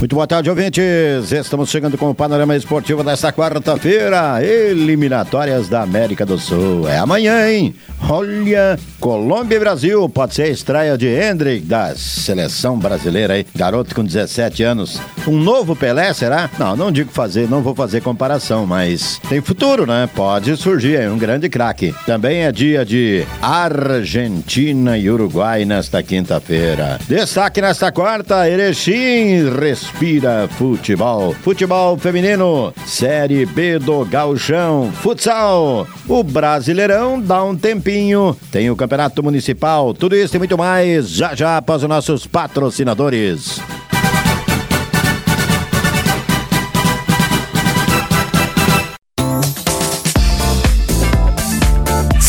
Muito boa tarde, ouvintes. Estamos chegando com o panorama esportivo desta quarta-feira. Eliminatórias da América do Sul. É amanhã, hein? Olha, Colômbia e Brasil. Pode ser a estreia de Hendrick da seleção brasileira aí. Garoto com 17 anos. Um novo Pelé, será? Não, não digo fazer, não vou fazer comparação, mas tem futuro, né? Pode surgir aí um grande craque. Também é dia de Argentina e Uruguai nesta quinta-feira. Destaque nesta quarta, Erechim respira futebol. Futebol feminino, Série B do Gauchão, futsal. O Brasileirão dá um tempinho. Tem o Campeonato Municipal, tudo isso e muito mais já já após os nossos patrocinadores.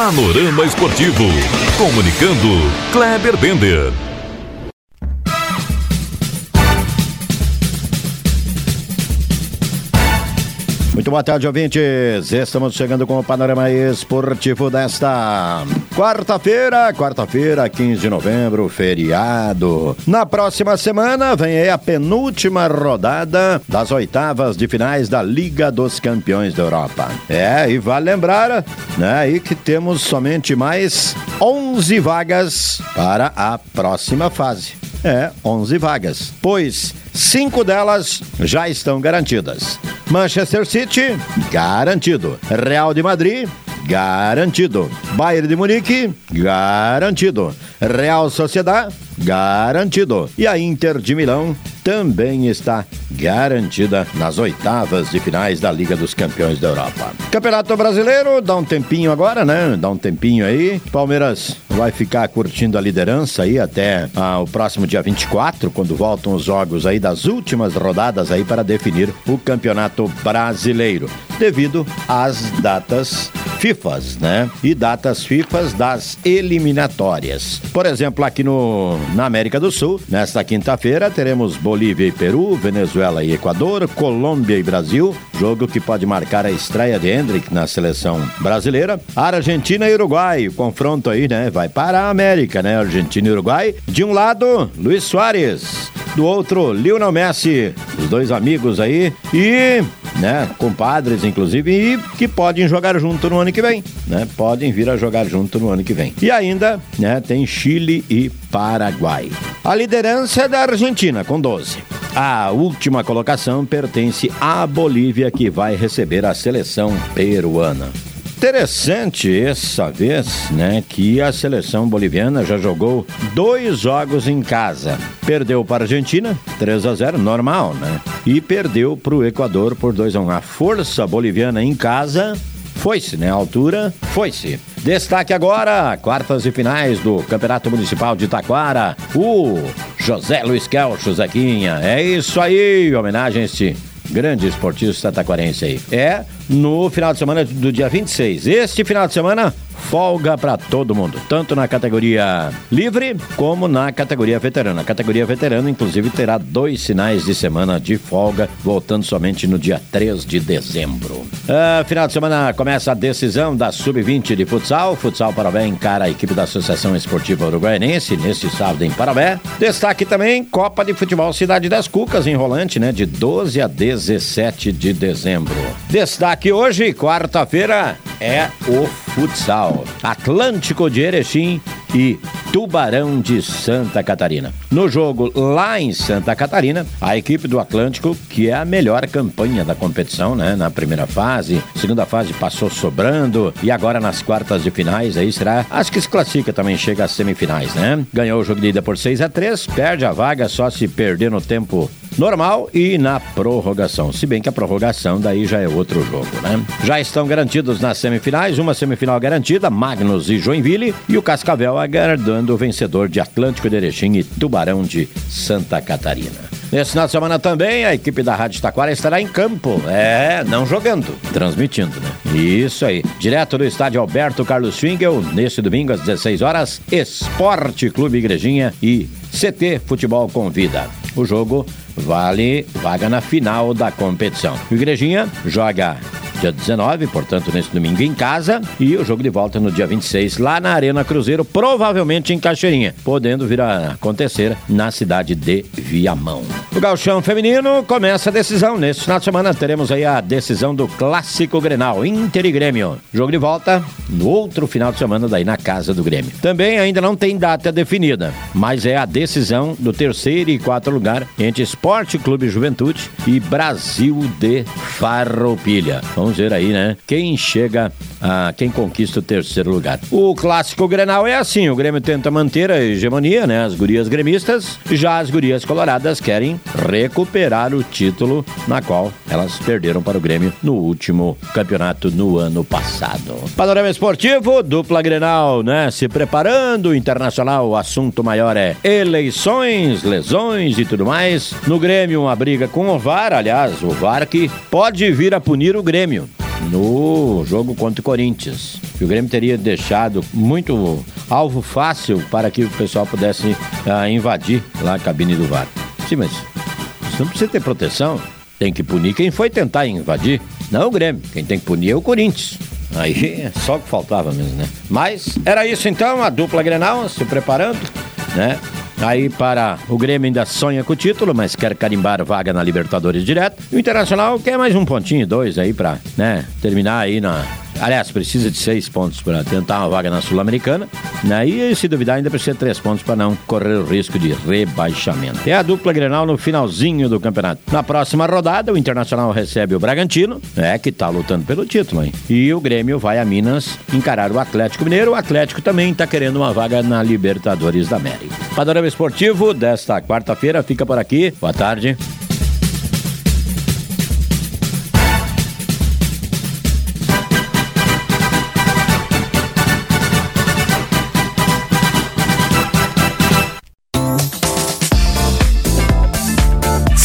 Panorama Esportivo. Comunicando, Kleber Bender. Muito boa tarde, ouvintes. Estamos chegando com o panorama esportivo desta quarta-feira, quarta-feira, 15 de novembro, feriado. Na próxima semana vem aí a penúltima rodada das oitavas de finais da Liga dos Campeões da Europa. É, e vale lembrar, né, aí que temos somente mais 11 vagas para a próxima fase. É, 11 vagas, pois cinco delas já estão garantidas. Manchester City, garantido. Real de Madrid, garantido. Bayern de Munique, garantido. Real Sociedad, garantido. E a Inter de Milão também está garantida nas oitavas de finais da Liga dos Campeões da Europa. Campeonato Brasileiro, dá um tempinho agora, né? Dá um tempinho aí. Palmeiras vai ficar curtindo a liderança aí até ah, o próximo dia 24, quando voltam os jogos aí das últimas rodadas aí para definir o Campeonato Brasileiro, devido às datas FIFAs, né? E datas FIFAs das eliminatórias. Por exemplo, aqui no, na América do Sul, nesta quinta-feira, teremos Bolívia e Peru, Venezuela e Equador, Colômbia e Brasil, jogo que pode marcar a estreia de Hendrick na seleção brasileira. Argentina e Uruguai, o confronto aí, né? Vai para a América, né? Argentina e Uruguai. De um lado, Luiz Soares. Do outro, Lionel Messi. Os dois amigos aí. E, né, compadres, inclusive, e que podem jogar junto no ano que vem, né? Podem vir a jogar junto no ano que vem. E ainda, né, tem Chile e Paraguai. A liderança é da Argentina, com 12. A última colocação pertence à Bolívia, que vai receber a seleção peruana. Interessante essa vez, né, que a seleção boliviana já jogou dois jogos em casa. Perdeu para a Argentina, 3 a 0, normal, né? E perdeu para o Equador por 2 a 1. A força boliviana em casa foi-se, né? A altura foi-se. Destaque agora, quartas e finais do Campeonato Municipal de Taquara. O José Luiz Kelcho, Zequinha. É isso aí, homenagem a este grande esportista taquarense aí. É no final de semana do dia 26. Este final de semana, folga para todo mundo, tanto na categoria livre como na categoria veterana. A categoria veterana, inclusive, terá dois sinais de semana de folga, voltando somente no dia 3 de dezembro. Ah, final de semana começa a decisão da Sub-20 de futsal. Futsal Parabé encara a equipe da Associação Esportiva Uruguaianense neste sábado em Parabé. Destaque também Copa de Futebol Cidade das Cucas, enrolante, né? De 12 a 17 de dezembro. Destaque hoje, quarta-feira, é o futsal. Atlântico de Erechim e Tubarão de Santa Catarina. No jogo lá em Santa Catarina, a equipe do Atlântico, que é a melhor campanha da competição, né? Na primeira fase, segunda fase passou sobrando e agora nas quartas de finais aí será, acho que se classifica também, chega às semifinais, né? Ganhou o jogo de ida por 6 a 3 perde a vaga só se perder no tempo normal e na prorrogação. Se bem que a prorrogação daí já é outro jogo, né? Já estão garantidos nas semifinais, uma semifinal garantida, Magnus e Joinville, e o Cascavel aguardando o vencedor de Atlântico de Erechim e Tubarão de Santa Catarina. Nesse final de semana também, a equipe da Rádio Taquara estará em campo. É, não jogando, transmitindo, né? Isso aí. Direto do estádio Alberto Carlos Fingel, nesse domingo às 16 horas, Esporte Clube Igrejinha e CT Futebol Convida. O jogo vale vaga na final da competição. O Igrejinha joga dia 19, portanto, nesse domingo em casa, e o jogo de volta no dia 26, lá na Arena Cruzeiro, provavelmente em Caixeirinha, podendo vir a acontecer na cidade de Viamão. O Galchão Feminino começa a decisão. Neste final de semana teremos aí a decisão do Clássico Grenal, Inter e Grêmio. Jogo de volta no outro final de semana, daí na casa do Grêmio. Também ainda não tem data definida, mas é a decisão do terceiro e quarto lugar entre Esporte Clube Juventude e Brasil de Farroupilha. Vamos Vamos ver aí, né? Quem chega a quem conquista o terceiro lugar. O clássico Grenal é assim: o Grêmio tenta manter a hegemonia, né? As gurias gremistas, já as gurias coloradas querem recuperar o título na qual elas perderam para o Grêmio no último campeonato no ano passado. Panorama esportivo, dupla Grenal, né? Se preparando, internacional, o assunto maior é eleições, lesões e tudo mais. No Grêmio, uma briga com o VAR, aliás, o VAR que pode vir a punir o Grêmio no jogo contra o Corinthians. Que o Grêmio teria deixado muito alvo fácil para que o pessoal pudesse uh, invadir lá a cabine do VAR. Sim, mas você não precisa ter proteção. Tem que punir quem foi tentar invadir, não o Grêmio. Quem tem que punir é o Corinthians. Aí é só o que faltava mesmo, né? Mas era isso então, a dupla Grenal se preparando, né? Aí para o Grêmio ainda sonha com o título, mas quer carimbar vaga na Libertadores direto. E o Internacional quer mais um pontinho, dois aí para, né, terminar aí na Aliás, precisa de seis pontos para tentar uma vaga na Sul-Americana. Né? E se duvidar, ainda precisa de três pontos para não correr o risco de rebaixamento. É a dupla Grenal no finalzinho do campeonato. Na próxima rodada, o Internacional recebe o Bragantino, é que está lutando pelo título, hein? E o Grêmio vai a Minas encarar o Atlético Mineiro. O Atlético também está querendo uma vaga na Libertadores da América. Panorama Esportivo desta quarta-feira fica por aqui. Boa tarde.